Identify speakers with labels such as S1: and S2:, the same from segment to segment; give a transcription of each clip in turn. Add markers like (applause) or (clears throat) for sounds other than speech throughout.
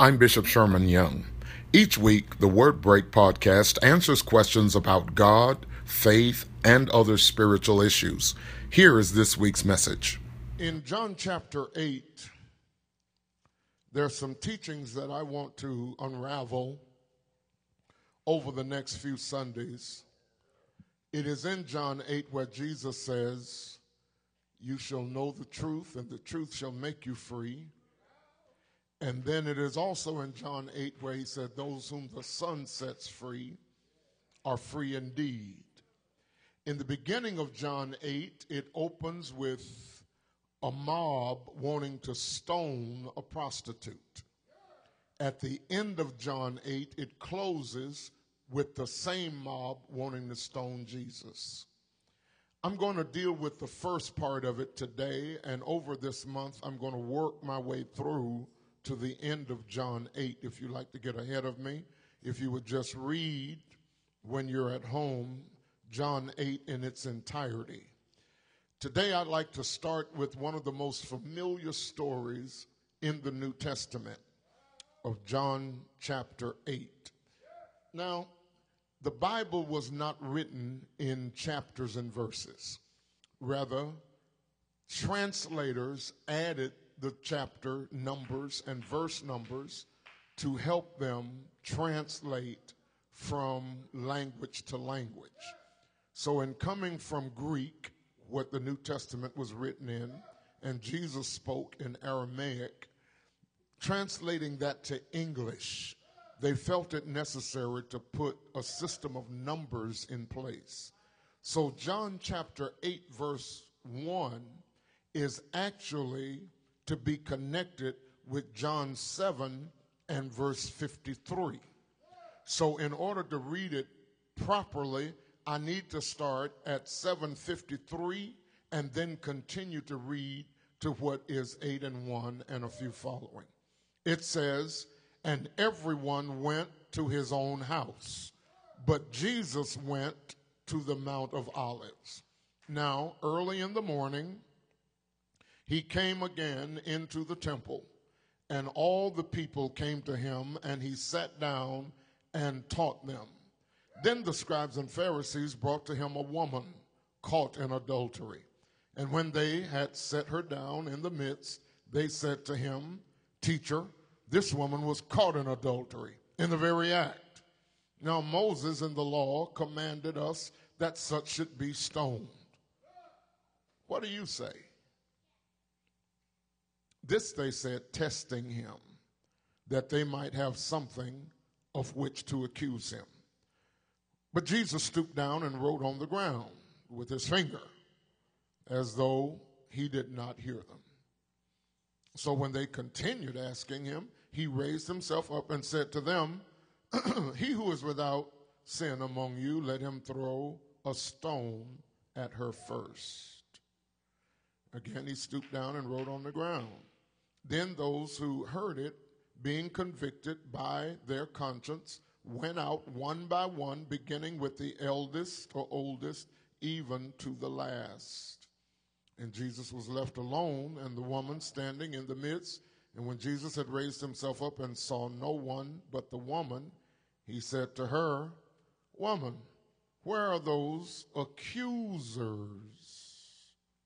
S1: I'm Bishop Sherman Young. Each week, the Word Break podcast answers questions about God, faith, and other spiritual issues. Here is this week's message. In John chapter 8, there are some teachings that I want to unravel over the next few Sundays. It is in John 8 where Jesus says, You shall know the truth, and the truth shall make you free. And then it is also in John 8 where he said, Those whom the Son sets free are free indeed. In the beginning of John 8, it opens with a mob wanting to stone a prostitute. At the end of John 8, it closes with the same mob wanting to stone Jesus. I'm going to deal with the first part of it today, and over this month, I'm going to work my way through to the end of John 8. If you like to get ahead of me, if you would just read when you're at home John 8 in its entirety. Today, I'd like to start with one of the most familiar stories in the New Testament of John chapter 8. Now, the Bible was not written in chapters and verses. Rather, translators added the chapter numbers and verse numbers to help them translate from language to language. So, in coming from Greek, what the New Testament was written in, and Jesus spoke in Aramaic, translating that to English they felt it necessary to put a system of numbers in place. So, John chapter 8, verse 1 is actually to be connected with John 7 and verse 53. So, in order to read it properly, I need to start at 753 and then continue to read to what is 8 and 1 and a few following. It says, and everyone went to his own house. But Jesus went to the Mount of Olives. Now, early in the morning, he came again into the temple, and all the people came to him, and he sat down and taught them. Then the scribes and Pharisees brought to him a woman caught in adultery. And when they had set her down in the midst, they said to him, Teacher, this woman was caught in adultery in the very act. Now, Moses in the law commanded us that such should be stoned. What do you say? This, they said, testing him, that they might have something of which to accuse him. But Jesus stooped down and wrote on the ground with his finger, as though he did not hear them. So when they continued asking him, he raised himself up and said to them, (clears throat) He who is without sin among you, let him throw a stone at her first. Again, he stooped down and wrote on the ground. Then those who heard it, being convicted by their conscience, went out one by one, beginning with the eldest or oldest, even to the last. And Jesus was left alone, and the woman standing in the midst and when Jesus had raised himself up and saw no one but the woman, he said to her, Woman, where are those accusers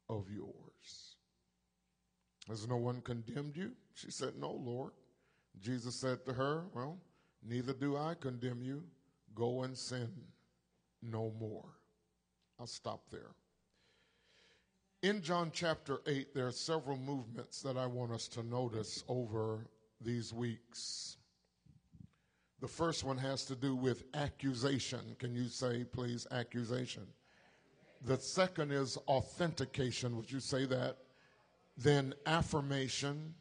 S1: of yours? Has no one condemned you? She said, No, Lord. Jesus said to her, Well, neither do I condemn you. Go and sin no more. I'll stop there. In John chapter 8, there are several movements that I want us to notice over these weeks. The first one has to do with accusation. Can you say, please, accusation? The second is authentication. Would you say that? Then affirmation,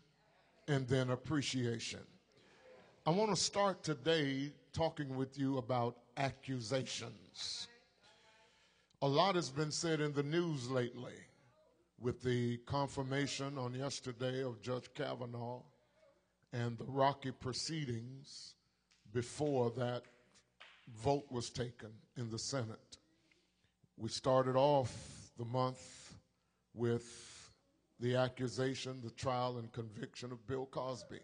S1: and then appreciation. I want to start today talking with you about accusations. A lot has been said in the news lately with the confirmation on yesterday of Judge Kavanaugh and the rocky proceedings before that vote was taken in the Senate. We started off the month with the accusation, the trial, and conviction of Bill Cosby.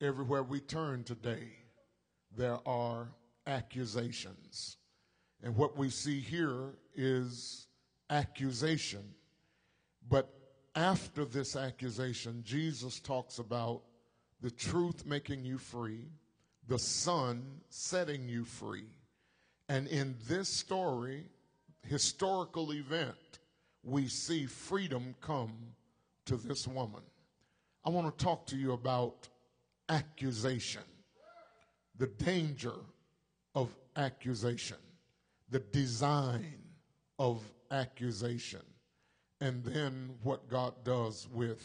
S1: Everywhere we turn today, there are accusations. And what we see here is accusation. But after this accusation, Jesus talks about the truth making you free, the Son setting you free. And in this story, historical event, we see freedom come to this woman. I want to talk to you about accusation, the danger of accusation, the design of accusation, and then what God does with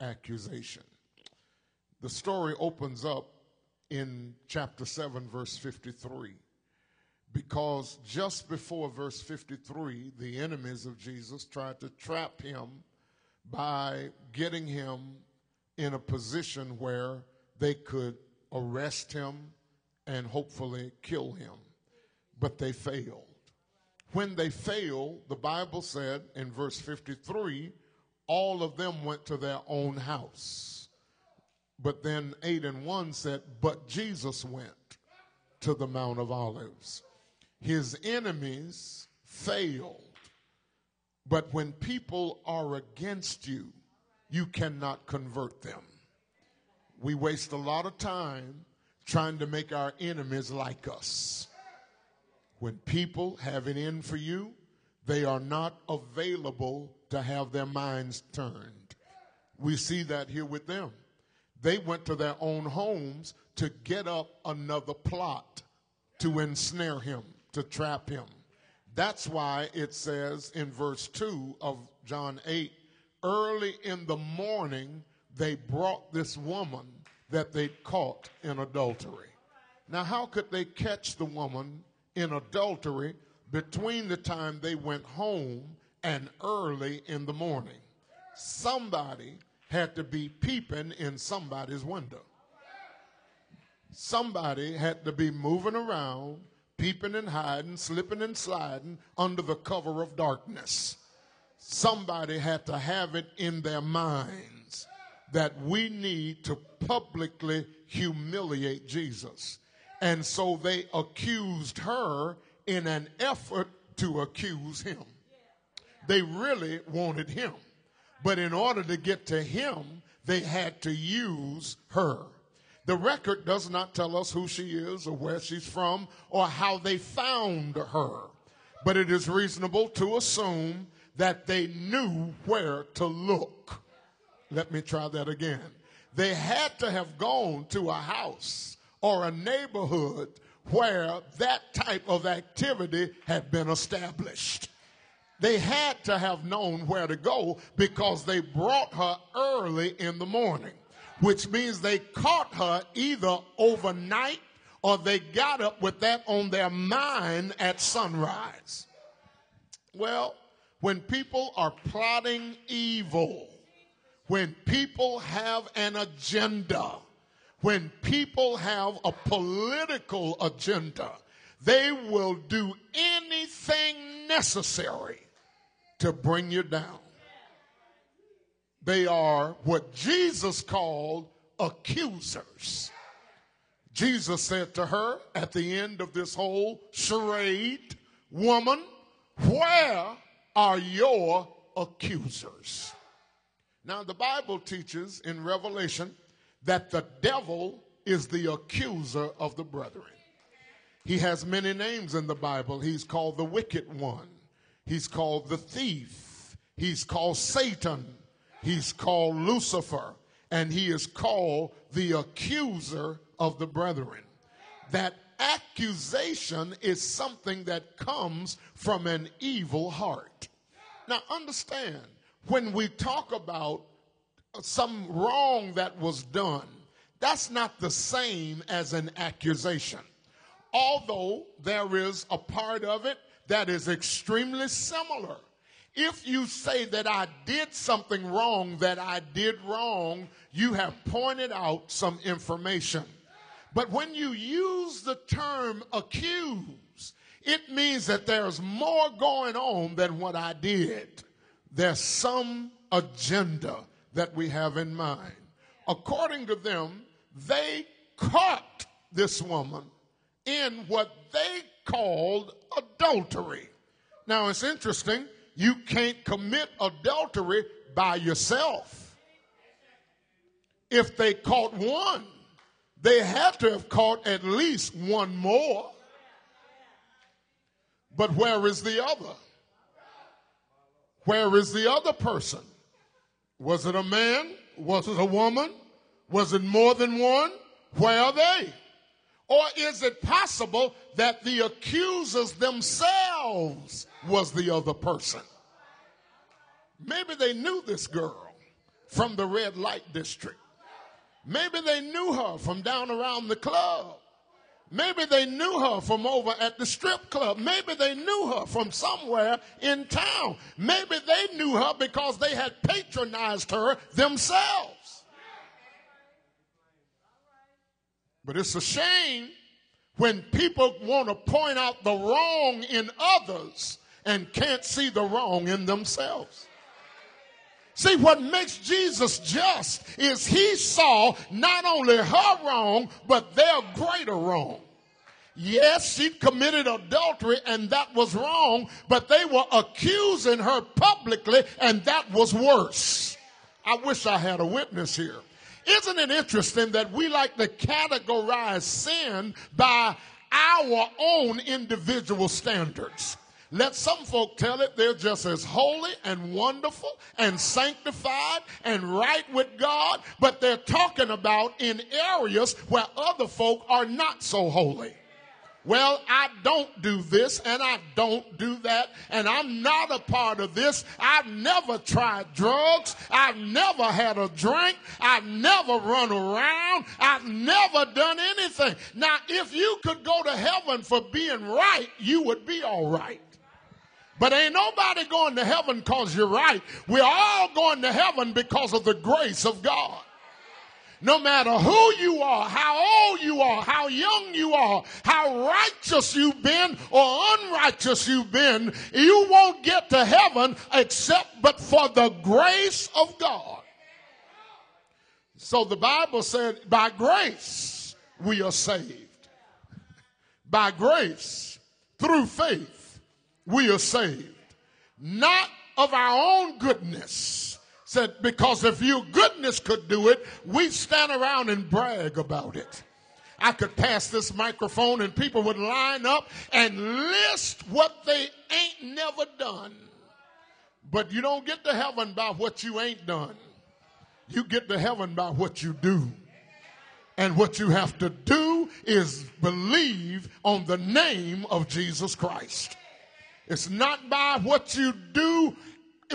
S1: accusation. The story opens up in chapter 7, verse 53 because just before verse 53, the enemies of Jesus tried to trap him by getting him in a position where they could arrest him and hopefully kill him. But they failed. When they failed, the Bible said in verse 53 all of them went to their own house. But then 8 and 1 said, But Jesus went to the Mount of Olives his enemies failed. But when people are against you, you cannot convert them. We waste a lot of time trying to make our enemies like us. When people have it in for you, they are not available to have their minds turned. We see that here with them. They went to their own homes to get up another plot to ensnare him to trap him. That's why it says in verse 2 of John 8 early in the morning, they brought this woman that they'd caught in adultery. Now, how could they catch the woman in adultery between the time they went home and early in the morning? Somebody had to be peeping in somebody's window. Somebody had to be moving around peeping and hiding, slipping and sliding under the cover of darkness. Somebody had to have it in their minds that we need to publicly humiliate Jesus. And so they accused her in an effort to accuse him. They really wanted him. But in order to get to him, they had to use her. The record does not tell us who she is or where she's from or how they found her. But it is reasonable to assume that they knew where to look. Let me try that again. They had to have gone to a house or a neighborhood where that type of activity had been established. They had to have known where to go because they brought her early in the morning which means they caught her either overnight or they got up with that on their mind at sunrise. Well, when people are plotting evil, when people have an agenda, when people have a political agenda, they will do anything necessary to bring you down. They are what Jesus called accusers. Jesus said to her at the end of this whole charade, Woman, where are your accusers? Now, the Bible teaches in Revelation that the devil is the accuser of the brethren. He has many names in the Bible. He's called the wicked one, he's called the thief, he's called Satan, He's called Lucifer, and he is called the accuser of the brethren. That accusation is something that comes from an evil heart. Now, understand, when we talk about some wrong that was done, that's not the same as an accusation. Although there is a part of it that is extremely similar if you say that I did something wrong, that I did wrong, you have pointed out some information. But when you use the term accuse, it means that there's more going on than what I did. There's some agenda that we have in mind. According to them, they caught this woman in what they called adultery. Now it's interesting, you can't commit adultery by yourself. If they caught one, they had to have caught at least one more. But where is the other? Where is the other person? Was it a man? Was it a woman? Was it more than one? Where are they? Or is it possible that the accusers themselves was the other person? Maybe they knew this girl from the red light district. Maybe they knew her from down around the club. Maybe they knew her from over at the strip club. Maybe they knew her from somewhere in town. Maybe they knew her because they had patronized her themselves. But it's a shame when people want to point out the wrong in others and can't see the wrong in themselves. See, what makes Jesus just is he saw not only her wrong, but their greater wrong. Yes, she committed adultery and that was wrong, but they were accusing her publicly and that was worse. I wish I had a witness here. Isn't it interesting that we like to categorize sin by our own individual standards? Let some folk tell it they're just as holy and wonderful and sanctified and right with God, but they're talking about in areas where other folk are not so holy. Well, I don't do this and I don't do that, and I'm not a part of this. I've never tried drugs. I've never had a drink. I've never run around. I've never done anything. Now, if you could go to heaven for being right, you would be all right. But ain't nobody going to heaven because you're right. We're all going to heaven because of the grace of God. No matter who you are, how old you are, how young you are, how righteous you've been or unrighteous you've been, you won't get to heaven except but for the grace of God. So the Bible said, by grace we are saved. By grace, through faith we are saved. Not of our own goodness. Said, because if your goodness could do it, we'd stand around and brag about it. I could pass this microphone and people would line up and list what they ain't never done. But you don't get to heaven by what you ain't done. You get to heaven by what you do. And what you have to do is believe on the name of Jesus Christ. It's not by what you do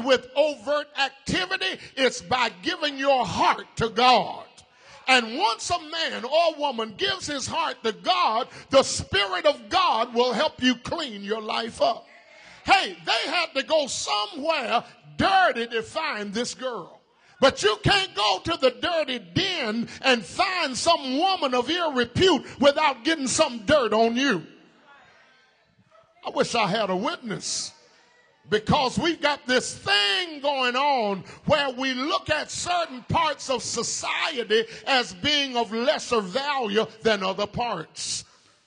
S1: with overt activity, it's by giving your heart to God. And once a man or woman gives his heart to God, the Spirit of God will help you clean your life up. Hey, they had to go somewhere dirty to find this girl. But you can't go to the dirty den and find some woman of ill repute without getting some dirt on you. I wish I had a witness because we've got this thing going on where we look at certain parts of society as being of lesser value than other parts.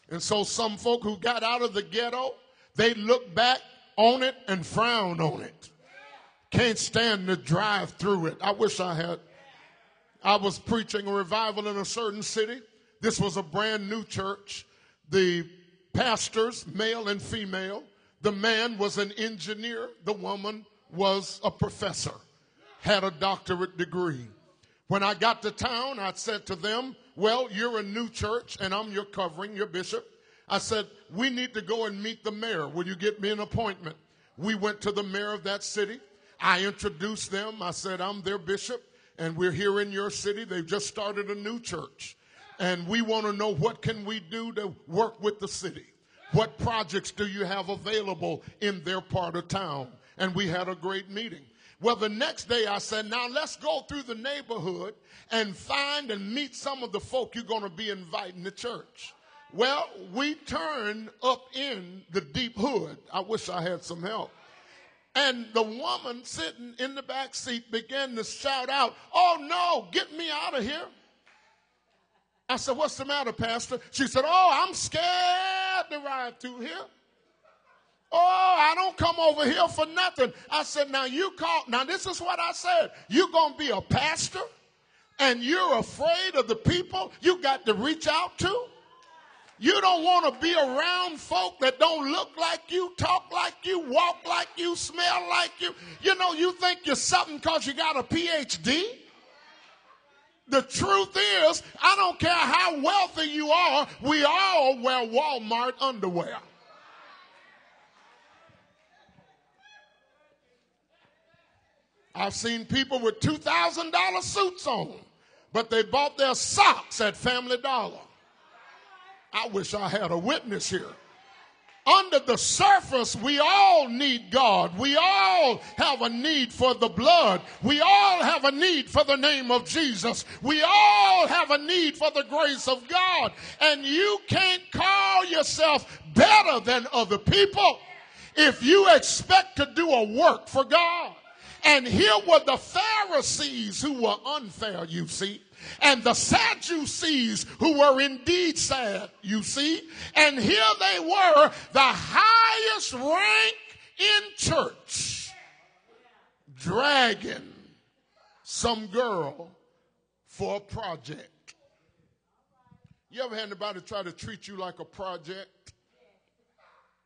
S1: And so some folk who got out of the ghetto, they look back on it and frown on it. Can't stand to drive through it. I wish I had. I was preaching a revival in a certain city. This was a brand new church. The pastors, male and female. The man was an engineer, the woman was a professor, had a doctorate degree. When I got to town, I said to them, Well, you're a new church and I'm your covering, your bishop. I said, We need to go and meet the mayor. Will you get me an appointment? We went to the mayor of that city. I introduced them. I said, I'm their bishop and we're here in your city. They've just started a new church and we want to know what can we do to work with the city. What projects do you have available in their part of town? And we had a great meeting. Well, the next day I said, now let's go through the neighborhood and find and meet some of the folk you're going to be inviting to church. Well, we turned up in the deep hood. I wish I had some help. And the woman sitting in the back seat began to shout out, Oh no, get me out of here. I said, What's the matter, Pastor? She said, Oh, I'm scared to ride through here. Oh, I don't come over here for nothing. I said, Now you call, now this is what I said. You're going to be a pastor and you're afraid of the people you got to reach out to? You don't want to be around folk that don't look like you, talk like you, walk like you, smell like you. You know, you think you're something because you got a PhD. The truth is, I don't care how wealthy you are, we all wear Walmart underwear. I've seen people with $2,000 suits on, but they bought their socks at Family Dollar. I wish I had a witness here. Under the surface, we all need God. We all have a need for the blood. We all have a need for the name of Jesus. We all have a need for the grace of God. And you can't call yourself better than other people if you expect to do a work for God. And here were the Pharisees who were unfair, you see and the Sadducees who were indeed sad, you see. And here they were, the highest rank in church, dragging some girl for a project. You ever had anybody try to treat you like a project?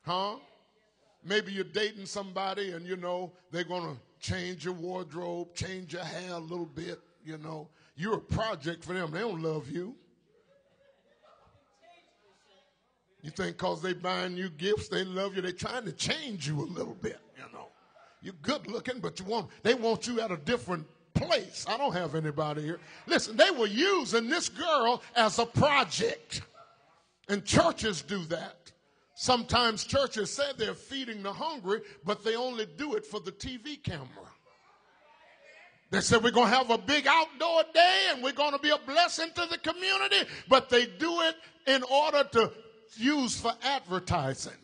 S1: Huh? Maybe you're dating somebody and you know they're going to change your wardrobe, change your hair a little bit, you know. You're a project for them. They don't love you. You think because they buying you gifts, they love you. They're trying to change you a little bit, you know. You're good looking, but you want they want you at a different place. I don't have anybody here. Listen, they were using this girl as a project. And churches do that. Sometimes churches say they're feeding the hungry, but they only do it for the TV camera. They said we're going to have a big outdoor day and we're going to be a blessing to the community, but they do it in order to use for advertising.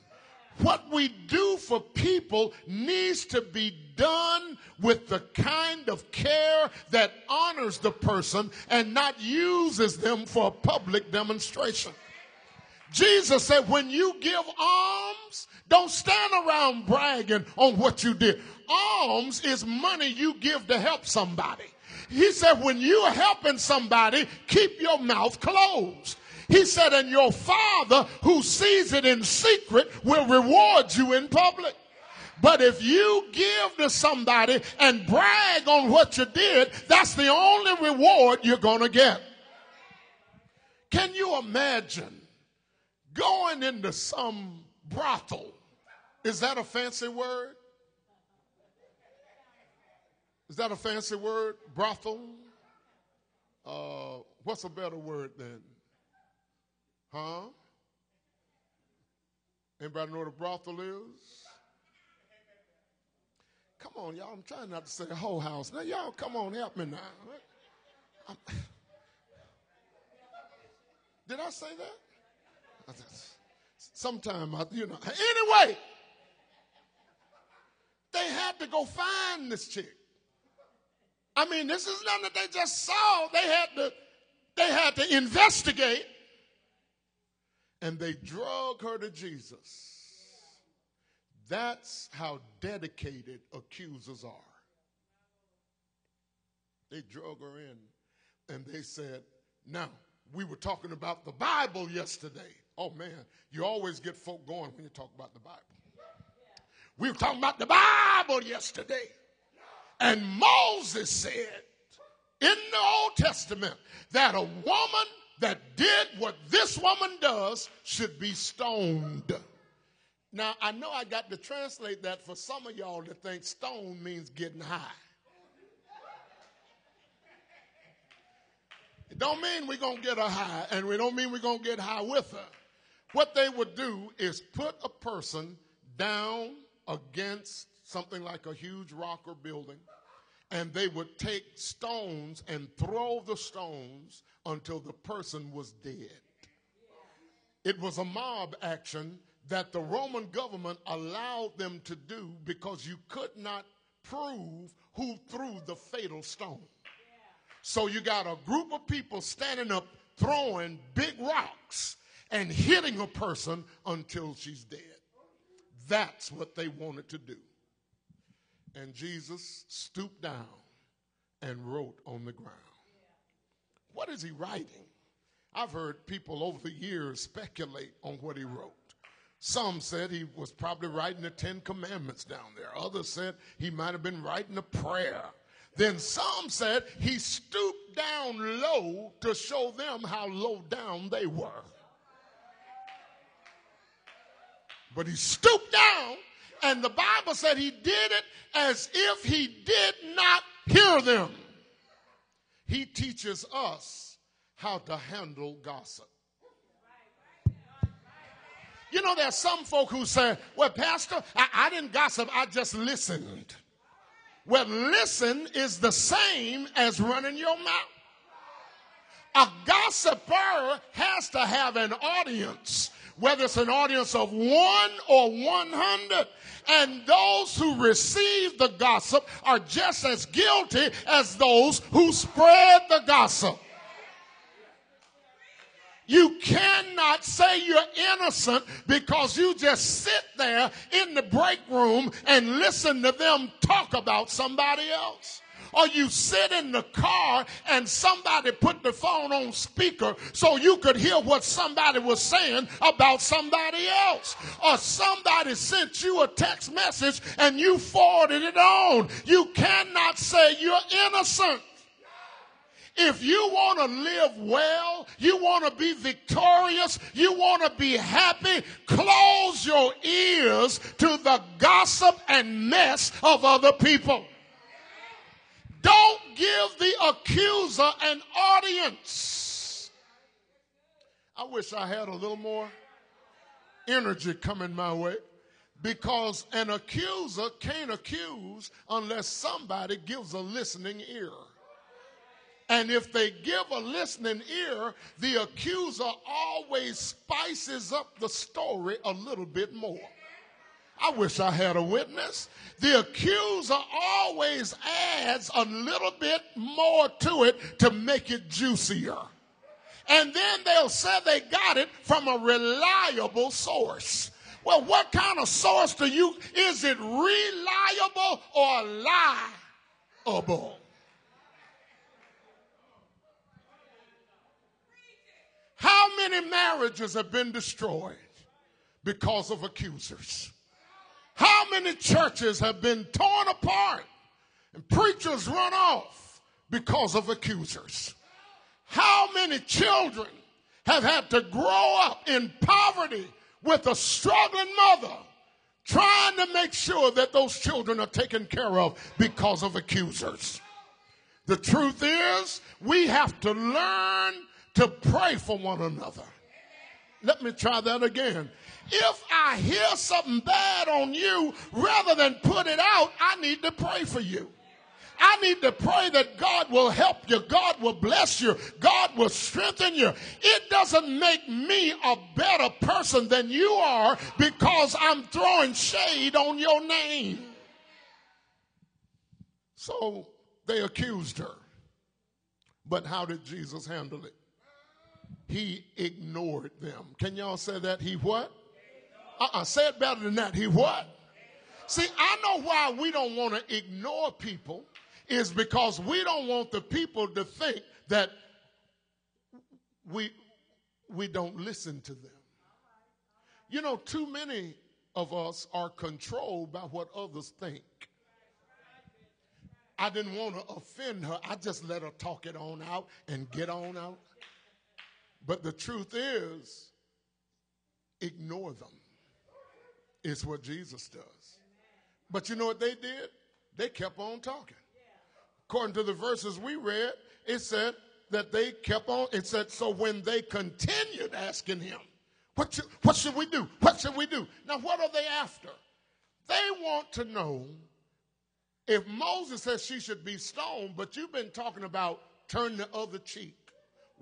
S1: What we do for people needs to be done with the kind of care that honors the person and not uses them for a public demonstration. Jesus said, when you give alms, don't stand around bragging on what you did. Alms is money you give to help somebody. He said, when you're helping somebody, keep your mouth closed. He said, and your father who sees it in secret will reward you in public. But if you give to somebody and brag on what you did, that's the only reward you're going to get. Can you imagine going into some brothel? Is that a fancy word? Is that a fancy word? Brothel? Uh, what's a better word then? Huh? Anybody know what a brothel is? Come on, y'all. I'm trying not to say whole house. Now, y'all, come on, help me now. (laughs) Did I say that? (laughs) Sometime, I, you know. Anyway, they had to go find this chick. I mean, this is nothing that they just saw. They had to, they had to investigate. And they drug her to Jesus. That's how dedicated accusers are. They drug her in and they said, Now, we were talking about the Bible yesterday. Oh man, you always get folk going when you talk about the Bible. We were talking about the Bible yesterday. And Moses said in the Old Testament that a woman that did what this woman does should be stoned. Now, I know I got to translate that for some of y'all that think stone means getting high. It don't mean we're going to get her high, and we don't mean we're going to get high with her. What they would do is put a person down against something like a huge rock or building, and they would take stones and throw the stones until the person was dead. It was a mob action that the Roman government allowed them to do because you could not prove who threw the fatal stone. So you got a group of people standing up throwing big rocks and hitting a person until she's dead. That's what they wanted to do. And Jesus stooped down and wrote on the ground. What is he writing? I've heard people over the years speculate on what he wrote. Some said he was probably writing the Ten Commandments down there. Others said he might have been writing a prayer. Then some said he stooped down low to show them how low down they were. But he stooped down, and the Bible said he did it as if he did not hear them. He teaches us how to handle gossip. You know, there's some folk who say, Well, Pastor, I, I didn't gossip, I just listened. Well, listen is the same as running your mouth. A gossiper has to have an audience, whether it's an audience of one or 100. And those who receive the gossip are just as guilty as those who spread the gossip. You cannot say you're innocent because you just sit there in the break room and listen to them talk about somebody else. Or you sit in the car and somebody put the phone on speaker so you could hear what somebody was saying about somebody else. Or somebody sent you a text message and you forwarded it on. You cannot say you're innocent. If you want to live well, you want to be victorious, you want to be happy, close your ears to the gossip and mess of other people. Don't give the accuser an audience. I wish I had a little more energy coming my way because an accuser can't accuse unless somebody gives a listening ear. And if they give a listening ear, the accuser always spices up the story a little bit more. I wish I had a witness. The accuser always adds a little bit more to it to make it juicier. And then they'll say they got it from a reliable source. Well, what kind of source do you, is it reliable or liable? How many marriages have been destroyed because of accusers? How many churches have been torn apart and preachers run off because of accusers? How many children have had to grow up in poverty with a struggling mother trying to make sure that those children are taken care of because of accusers? The truth is, we have to learn to pray for one another. Let me try that again. If I hear something bad on you, rather than put it out, I need to pray for you. I need to pray that God will help you, God will bless you, God will strengthen you. It doesn't make me a better person than you are because I'm throwing shade on your name. So they accused her. But how did Jesus handle it? He ignored them. Can y'all say that? He what? Uh-uh, say it better than that. He what? See, I know why we don't want to ignore people is because we don't want the people to think that we we don't listen to them. You know, too many of us are controlled by what others think. I didn't want to offend her. I just let her talk it on out and get on out. But the truth is, ignore them, It's what Jesus does. But you know what they did? They kept on talking. According to the verses we read, it said that they kept on, it said, so when they continued asking him, what should, what should we do? What should we do? Now, what are they after? They want to know if Moses says she should be stoned, but you've been talking about turn the other cheek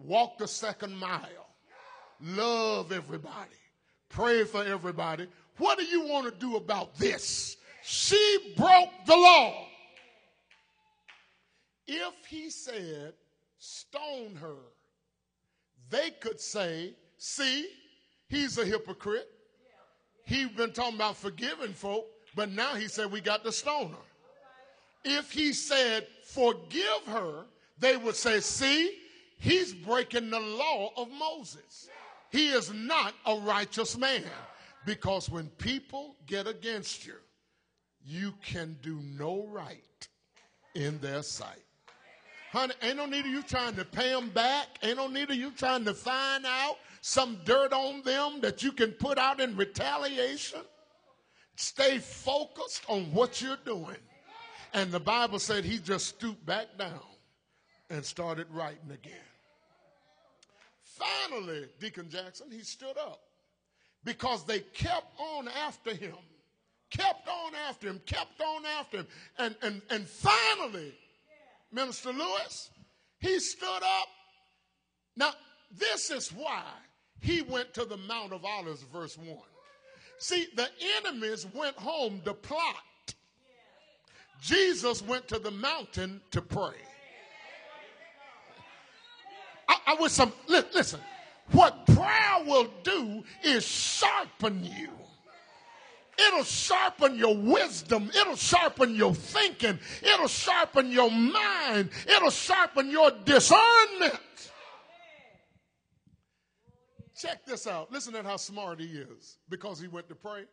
S1: walk the second mile, love everybody, pray for everybody. What do you want to do about this? She broke the law. If he said, stone her, they could say, see, he's a hypocrite. He's been talking about forgiving folk, but now he said we got to stone her. If he said, forgive her, they would say, see, he's breaking the law of Moses. He is not a righteous man. Because when people get against you, you can do no right in their sight. Honey, ain't no need of you trying to pay them back. Ain't no need of you trying to find out some dirt on them that you can put out in retaliation. Stay focused on what you're doing. And the Bible said he just stooped back down and started writing again. Finally, Deacon Jackson, he stood up because they kept on after him, kept on after him, kept on after him. And, and, and finally, Minister Lewis, he stood up. Now, this is why he went to the Mount of Olives, verse 1. See, the enemies went home to plot. Jesus went to the mountain to pray. I, wish some, listen, what prayer will do is sharpen you. It'll sharpen your wisdom. It'll sharpen your thinking. It'll sharpen your mind. It'll sharpen your discernment. Check this out. Listen to how smart he is because he went to pray.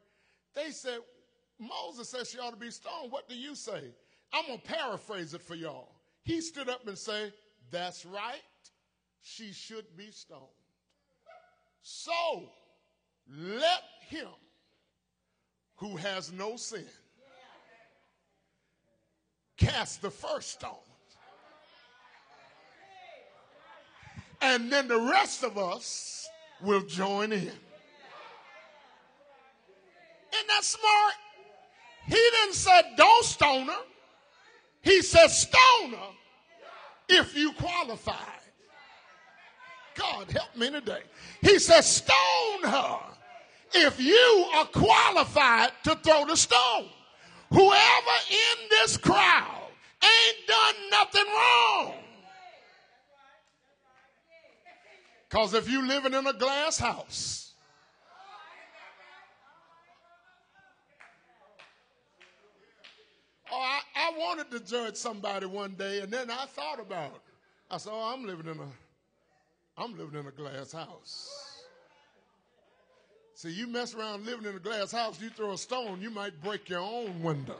S1: They said, Moses says she ought to be stoned. What do you say? I'm going to paraphrase it for y'all. He stood up and said, That's right. She should be stoned. So let him who has no sin cast the first stone. And then the rest of us will join in. Isn't that smart? He didn't say don't stone her. He said stone her if you qualify. God help me today. He says, stone her if you are qualified to throw the stone. Whoever in this crowd ain't done nothing wrong. Because if you're living in a glass house, oh, I, I wanted to judge somebody one day, and then I thought about it. I said, oh, I'm living in a I'm living in a glass house. See, you mess around living in a glass house, you throw a stone, you might break your own window.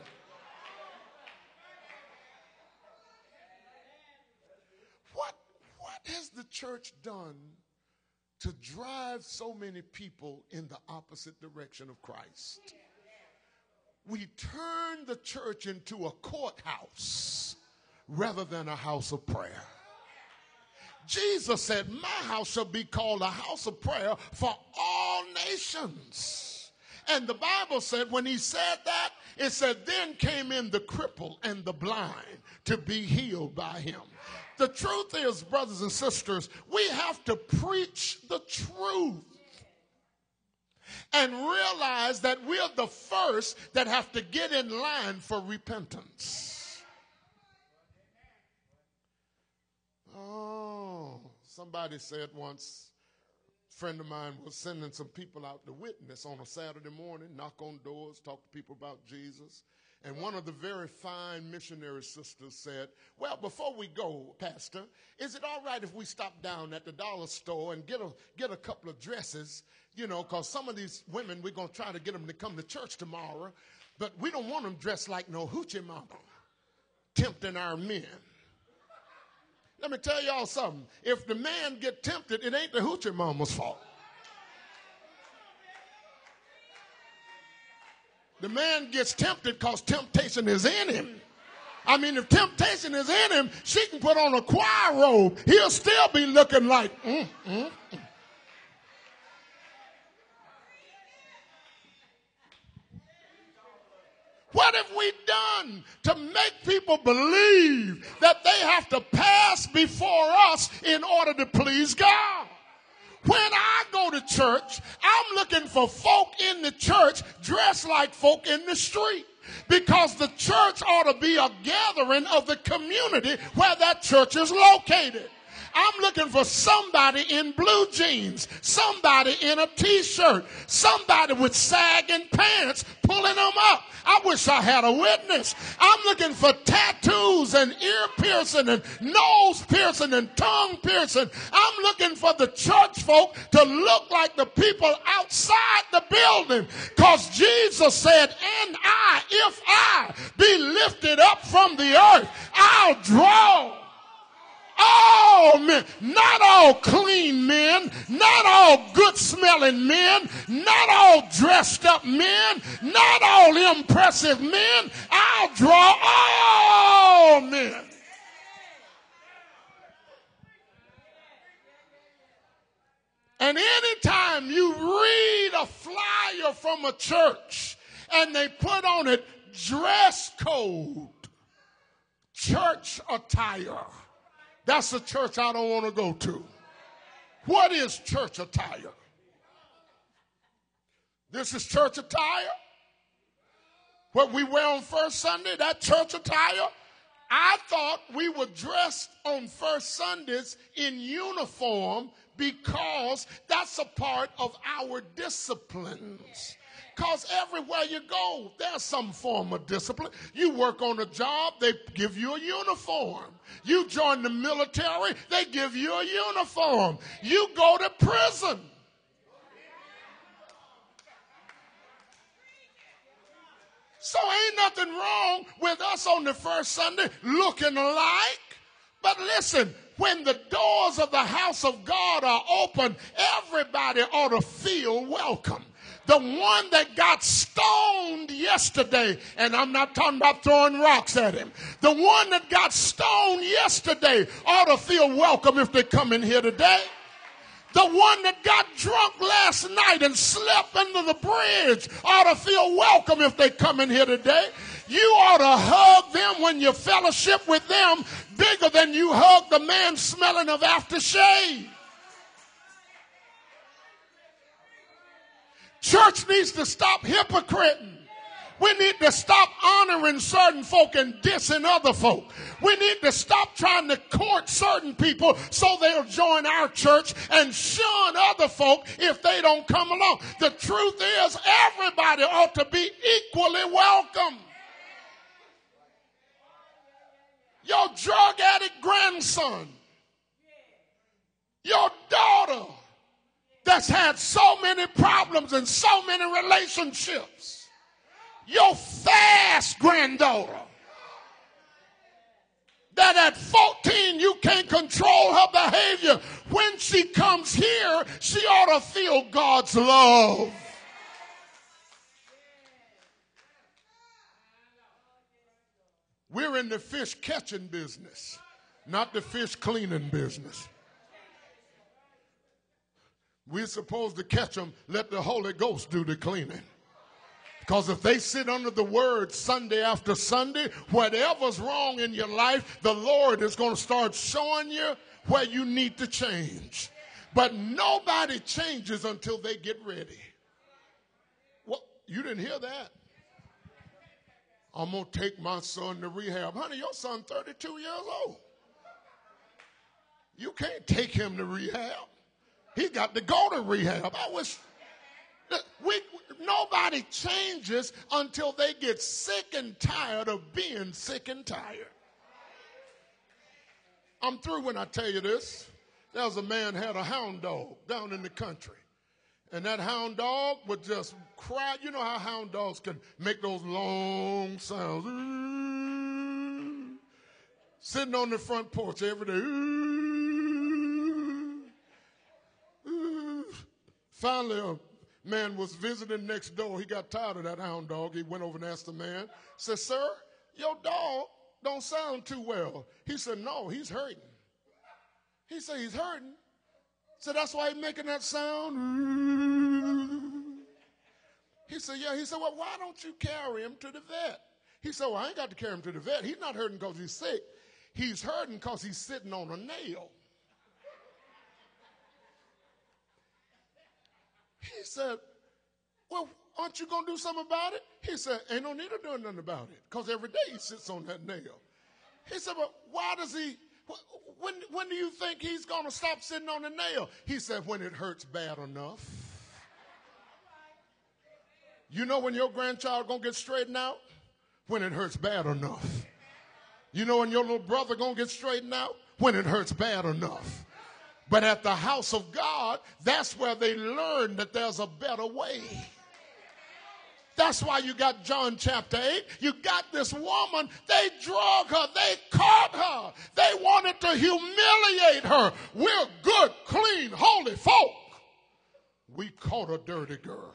S1: What, what has the church done to drive so many people in the opposite direction of Christ? We turn the church into a courthouse rather than a house of prayer. Jesus said, My house shall be called a house of prayer for all nations. And the Bible said, when he said that, it said, then came in the cripple and the blind to be healed by him. The truth is, brothers and sisters, we have to preach the truth and realize that we're the first that have to get in line for repentance. Oh, somebody said once, a friend of mine was sending some people out to witness on a Saturday morning, knock on doors, talk to people about Jesus. And one of the very fine missionary sisters said, Well, before we go, Pastor, is it all right if we stop down at the dollar store and get a, get a couple of dresses? You know, because some of these women, we're going to try to get them to come to church tomorrow, but we don't want them dressed like no hoochie mama, tempting our men. Let me tell y'all something. If the man get tempted, it ain't the hoochie mama's fault. The man gets tempted because temptation is in him. I mean, if temptation is in him, she can put on a choir robe. He'll still be looking like, mm, mm, mm. What have we done to make people believe that they have to pass before us in order to please God? When I go to church, I'm looking for folk in the church dressed like folk in the street because the church ought to be a gathering of the community where that church is located. I'm looking for somebody in blue jeans, somebody in a t shirt, somebody with sagging pants pulling wish I had a witness. I'm looking for tattoos and ear piercing and nose piercing and tongue piercing. I'm looking for the church folk to look like the people outside the building. Because Jesus said, And I, if I be lifted up from the earth, I'll draw all men, not all clean men, not all good smelling men, not all dressed up men, not all impressive men. I'll draw all men. And anytime you read a flyer from a church and they put on it dress code, church attire, that's a church I don't want to go to. What is church attire? This is church attire. What we wear on first Sunday, that church attire. I thought we were dressed on first Sundays in uniform because that's a part of our disciplines. Because everywhere you go, there's some form of discipline. You work on a job, they give you a uniform. You join the military, they give you a uniform. You go to prison. So ain't nothing wrong with us on the first Sunday looking alike. But listen, when the doors of the house of God are open, everybody ought to feel welcome the one that got stoned yesterday, and I'm not talking about throwing rocks at him, the one that got stoned yesterday ought to feel welcome if they come in here today. The one that got drunk last night and slept under the bridge ought to feel welcome if they come in here today. You ought to hug them when you fellowship with them bigger than you hug the man smelling of aftershave. Church needs to stop hypocriting. We need to stop honoring certain folk and dissing other folk. We need to stop trying to court certain people so they'll join our church and shun other folk if they don't come along. The truth is, everybody ought to be equally welcome. Your drug addict grandson, your daughter, that's had so many problems and so many relationships. Your fast granddaughter that at 14 you can't control her behavior. When she comes here, she ought to feel God's love. We're in the fish catching business, not the fish cleaning business. We're supposed to catch them, let the Holy Ghost do the cleaning. Because if they sit under the word Sunday after Sunday, whatever's wrong in your life, the Lord is going to start showing you where you need to change. But nobody changes until they get ready. Well, you didn't hear that. I'm going to take my son to rehab. Honey, your son 32 years old. You can't take him to rehab. He got to go to rehab. I wish we nobody changes until they get sick and tired of being sick and tired. I'm through when I tell you this. There was a man had a hound dog down in the country. And that hound dog would just cry. You know how hound dogs can make those long sounds. Sitting on the front porch every day. Finally, a man was visiting next door. He got tired of that hound dog. He went over and asked the man, said, Sir, your dog don't sound too well. He said, No, he's hurting. He said, He's hurting. So that's why he's making that sound. He said, Yeah. He said, Well, why don't you carry him to the vet? He said, Well, I ain't got to carry him to the vet. He's not hurting because he's sick. He's hurting because he's sitting on a nail. He said, Well, aren't you going to do something about it? He said, Ain't no need of doing nothing about it because every day he sits on that nail. He said, But why does he when, when do you think he's going to stop sitting on the nail? He said, when it hurts bad enough. You know when your grandchild going to get straightened out? When it hurts bad enough. You know when your little brother going to get straightened out? When it hurts bad enough. But at the house of God, that's where they learn that there's a better way. That's why you got John chapter 8. You got this woman. They drug her. They caught her. They wanted to humiliate her. We're good, clean, holy folk. We caught a dirty girl.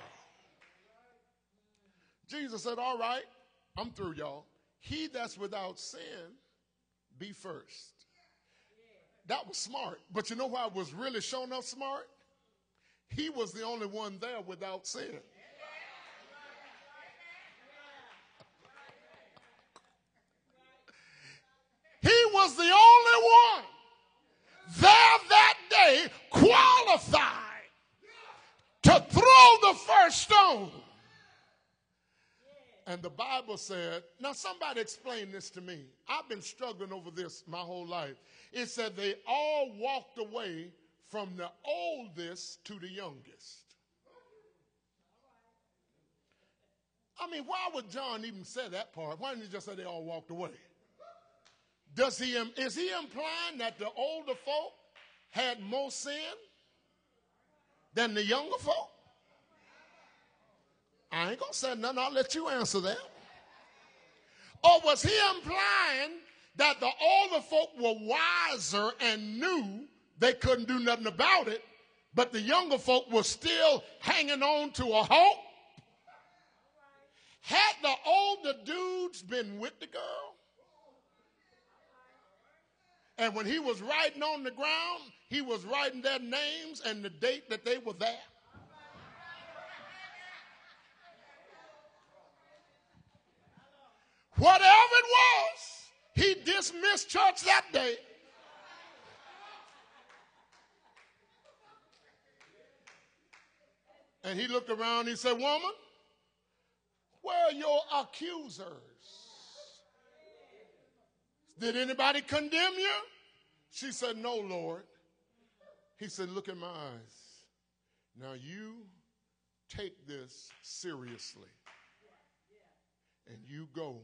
S1: Jesus said, All right, I'm through, y'all. He that's without sin, be first. That was smart. But you know why I was really shown up smart? He was the only one there without sin. He was the only one there that day qualified to throw the first stone. And the Bible said, now somebody explain this to me. I've been struggling over this my whole life. It said they all walked away from the oldest to the youngest. I mean, why would John even say that part? Why didn't he just say they all walked away? Does he, is he implying that the older folk had more sin than the younger folk? I ain't gonna say nothing, I'll let you answer that. Or was he implying that the older folk were wiser and knew they couldn't do nothing about it, but the younger folk were still hanging on to a hope? Had the older dudes been with the girl? And when he was writing on the ground, he was writing their names and the date that they were there. Whatever dismissed church that day. And he looked around and he said, Woman, where are your accusers? Did anybody condemn you? She said, No, Lord. He said, Look in my eyes. Now you take this seriously and you go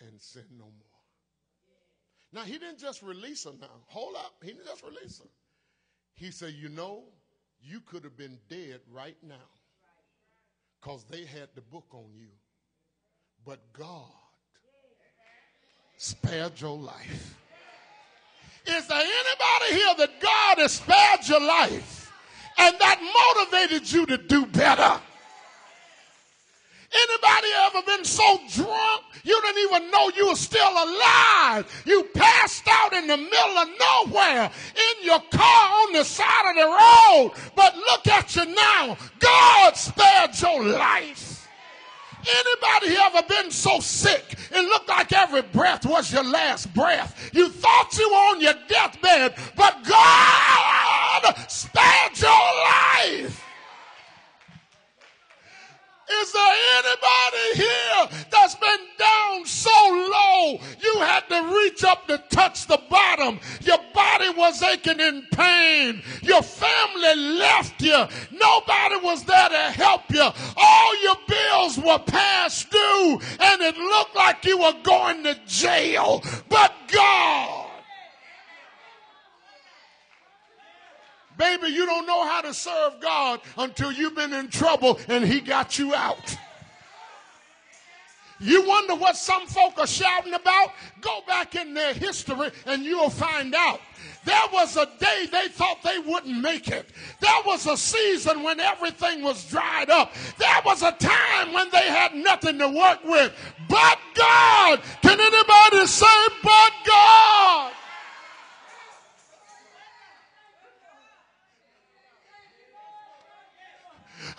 S1: and sin no more. Now, he didn't just release her now. Hold up. He didn't just release her. He said, You know, you could have been dead right now because they had the book on you. But God spared your life. Is there anybody here that God has spared your life and that motivated you to do better? Anybody ever been so drunk you didn't even know you were still alive? You passed out in the middle of nowhere in your car on the side of the road. But look at you now. God spared your life. Anybody ever been so sick it looked like every breath was your last breath? You thought you were on your deathbed, but God spared your life. Is there anybody here that's been down so low you had to reach up to touch the bottom? Your body was aching in pain. Your family left you. Nobody was there to help you. All your bills were past due and it looked like you were going to jail. But God Baby, you don't know how to serve God until you've been in trouble and He got you out. You wonder what some folk are shouting about? Go back in their history and you'll find out. There was a day they thought they wouldn't make it. There was a season when everything was dried up. There was a time when they had nothing to work with. But God, can anybody say, but God?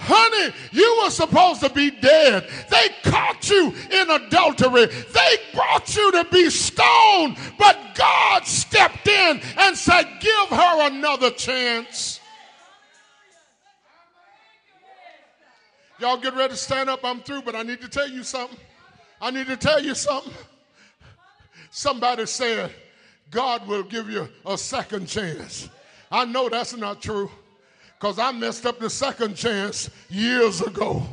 S1: Honey, you were supposed to be dead. They caught you in adultery. They brought you to be stoned. But God stepped in and said, Give her another chance. Y'all get ready to stand up. I'm through, but I need to tell you something. I need to tell you something. Somebody said, God will give you a second chance. I know that's not true because I messed up the second chance years ago.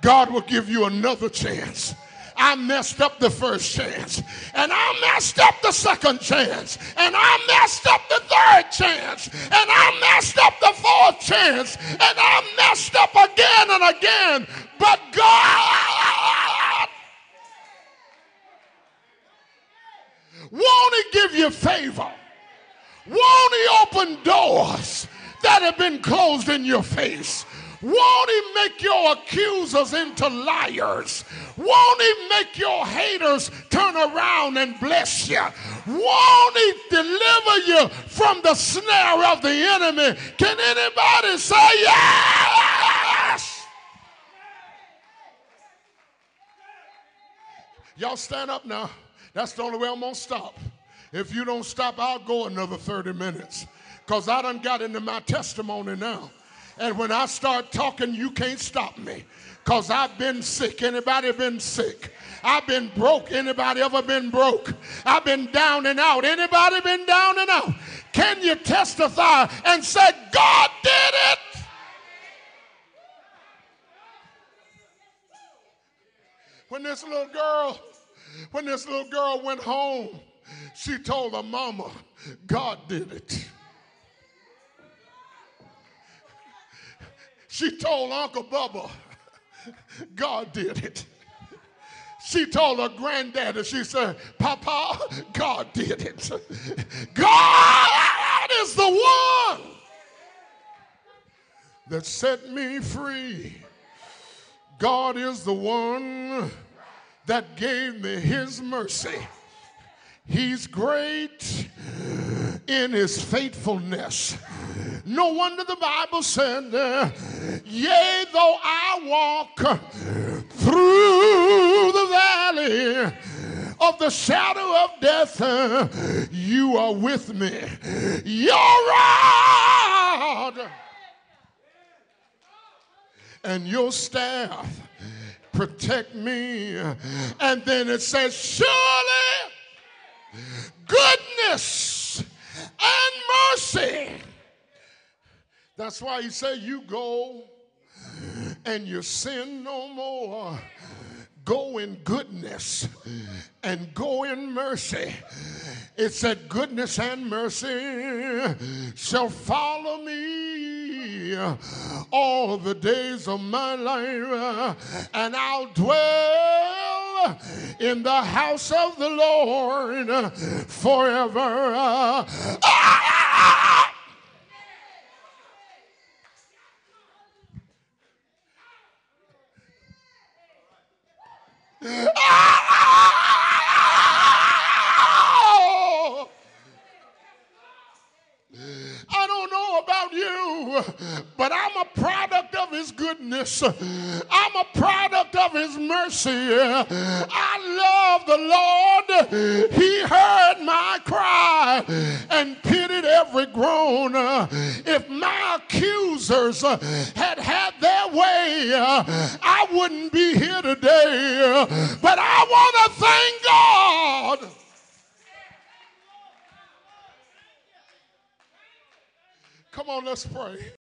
S1: God will give you another chance. I messed up the first chance, and I messed up the second chance, and I messed up the third chance, and I messed up the fourth chance, and I messed up again and again. But God, won't He give you favor? Won't He open doors that have been closed in your face? Won't he make your accusers into liars? Won't he make your haters turn around and bless you? Won't he deliver you from the snare of the enemy? Can anybody say yes? Y'all stand up now. That's the only way I'm going to stop. If you don't stop, I'll go another 30 minutes because I done got into my testimony now. And when I start talking, you can't stop me. Cause I've been sick. Anybody been sick? I've been broke. Anybody ever been broke? I've been down and out. Anybody been down and out? Can you testify and say, God did it? When this little girl, when this little girl went home, she told her mama, God did it. She told Uncle Bubba, (laughs) God did it. She told her granddaddy, she said, Papa, God did it. (laughs) God is the one that set me free. God is the one that gave me his mercy. He's great in his faithfulness. No wonder the Bible said, Yea, though I walk through the valley of the shadow of death, you are with me. Your rod and your staff protect me. And then it says, Surely goodness and mercy that's why he said, You go and you sin no more. Go in goodness and go in mercy. It said, Goodness and mercy shall follow me all the days of my life, and I'll dwell in the house of the Lord forever. Ah! I don't know about you, but I'm a product of his goodness. I'm a product of his mercy. I love the Lord. He heard my cry and pitied every groan. If my accusers had had their way, I wouldn't be here today. But I want to thank God. Come on, let's pray.